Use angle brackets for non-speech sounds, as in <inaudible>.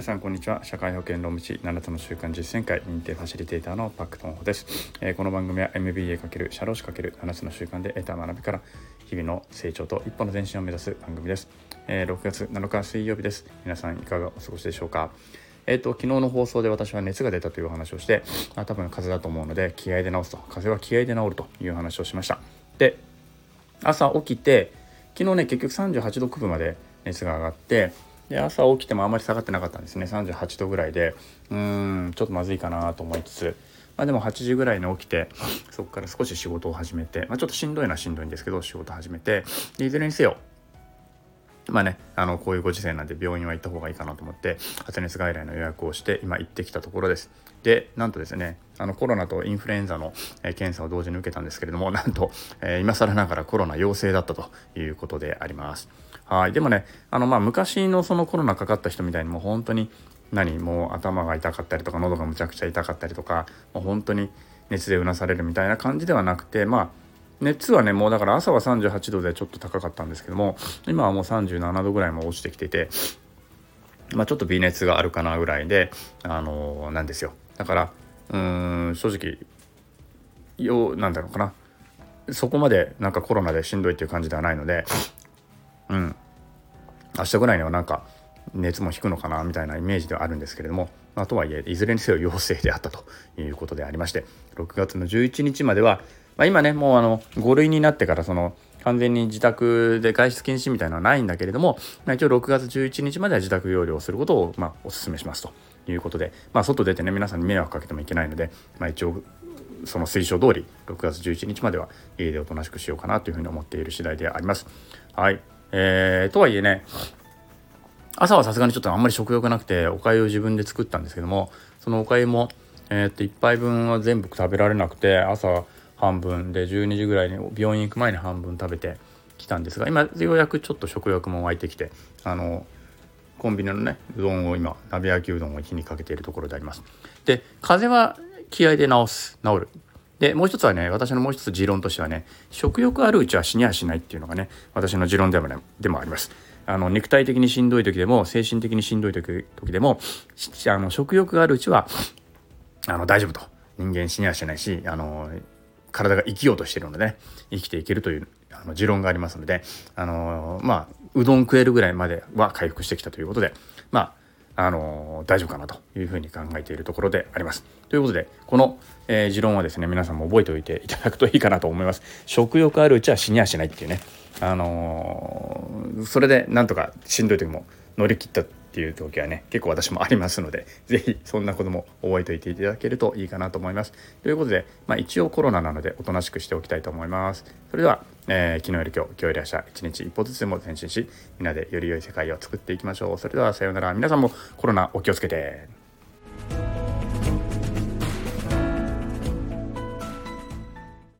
皆さんこんにちは。社会保険労務士7つの習慣実践会認定ファシリテーターのパクトンホです、えー、この番組は MBA× 社労士 ×7 つの習慣で得た学びから日々の成長と一歩の前進を目指す番組です、えー、6月7日水曜日です。皆さんいかがお過ごしでしょうか？えーと、昨日の放送で私は熱が出たという話をして、あ、多分風邪だと思うので気合で治すと。風邪は気合で治るという話をしました。で朝起きて昨日ね結局38度9分まで熱が上がってで朝起きてもあんまり下がってなかったんですね。38度ぐらいで。うーんちょっとまずいかなと思いつつ、まあ、でも8時ぐらいに起きて <laughs> そこから少し仕事を始めて、まあ、ちょっとしんどいのはしんどいんですけど仕事始めて。でいずれにせよまあね、あのこういうご時世なんで病院は行った方がいいかなと思って発熱外来の予約をして今行ってきたところです。でなんとですねあのコロナとインフルエンザの、え検査を同時に受けたんですけれどもなんと、えー、今更ながらコロナ陽性だったということであります。はい。でもねあのま昔のそのコロナかかった人みたいにもう本当に何もう頭が痛かったりとか喉がむちゃくちゃ痛かったりとかもう本当に熱でうなされるみたいな感じではなくてまあ熱はねもうだから朝は38度でちょっと高かったんですけども今はもう37度ぐらいも落ちてきていてまあちょっと微熱があるかなぐらいであのー、なんですよ。だからうーん正直よなんだろうかな。そこまでなんかコロナでしんどいっていう感じではないのでうん明日ぐらいにはなんか熱も引くのかなみたいなイメージではあるんですけれども、まあ、とはいえいずれにせよ陽性であったということでありまして6月の11日までは、まあ、今ねもうあの5類になってからその完全に自宅で外出禁止みたいなのはないんだけれども、まあ、一応6月11日までは自宅療養することをまあお勧めしますということで、まあ、外出てね皆さんに迷惑かけてもいけないので、まあ、一応その推奨通り6月11日までは家でおとなしくしようかなというふうに思っている次第であります。はい、えー、とはいえね朝はさすがにちょっとあんまり食欲なくておかゆを自分で作ったんですけどもそのおかゆも、えー、っと1杯分は全部食べられなくて朝半分で12時ぐらいに病院行く前に半分食べてきたんですが今ようやくちょっと食欲も湧いてきてあのコンビニのねうどんを今鍋焼きうどんを火にかけているところであります。で風邪は気合で治す治る。でもう一つはね私のもう一つ持論としてはね食欲あるうちは死にはしないっていうのがね私の持論でも,、ね、でもあります。あの肉体的にしんどい時でも精神的にしんどい時でもあの食欲があるうちはあの大丈夫と。人間死にはしないしあの体が生きようとしてるので、ね、生きていけるというあの持論がありますのであのまあうどん食えるぐらいまでは回復してきたということでまああの大丈夫かなというふうに考えているところであります。ということでこの、えー、持論はですね皆さんも覚えておいていただくといいかなと思います。食欲あるうちは死にはしないっていうねあのー、それでなんとかしんどい時も乗り切ったっていう時はね結構私もありますので <laughs> 是非そんなことも覚えておいていただけるといいかなと思います。ということで、まあ、一応コロナなのでおとなしくしておきたいと思います。それでは、えー、昨日より今日今日より明日一日一歩ずつでも前進しみんなでより良い世界を作っていきましょう。それではさようなら皆さんもコロナお気をつけて。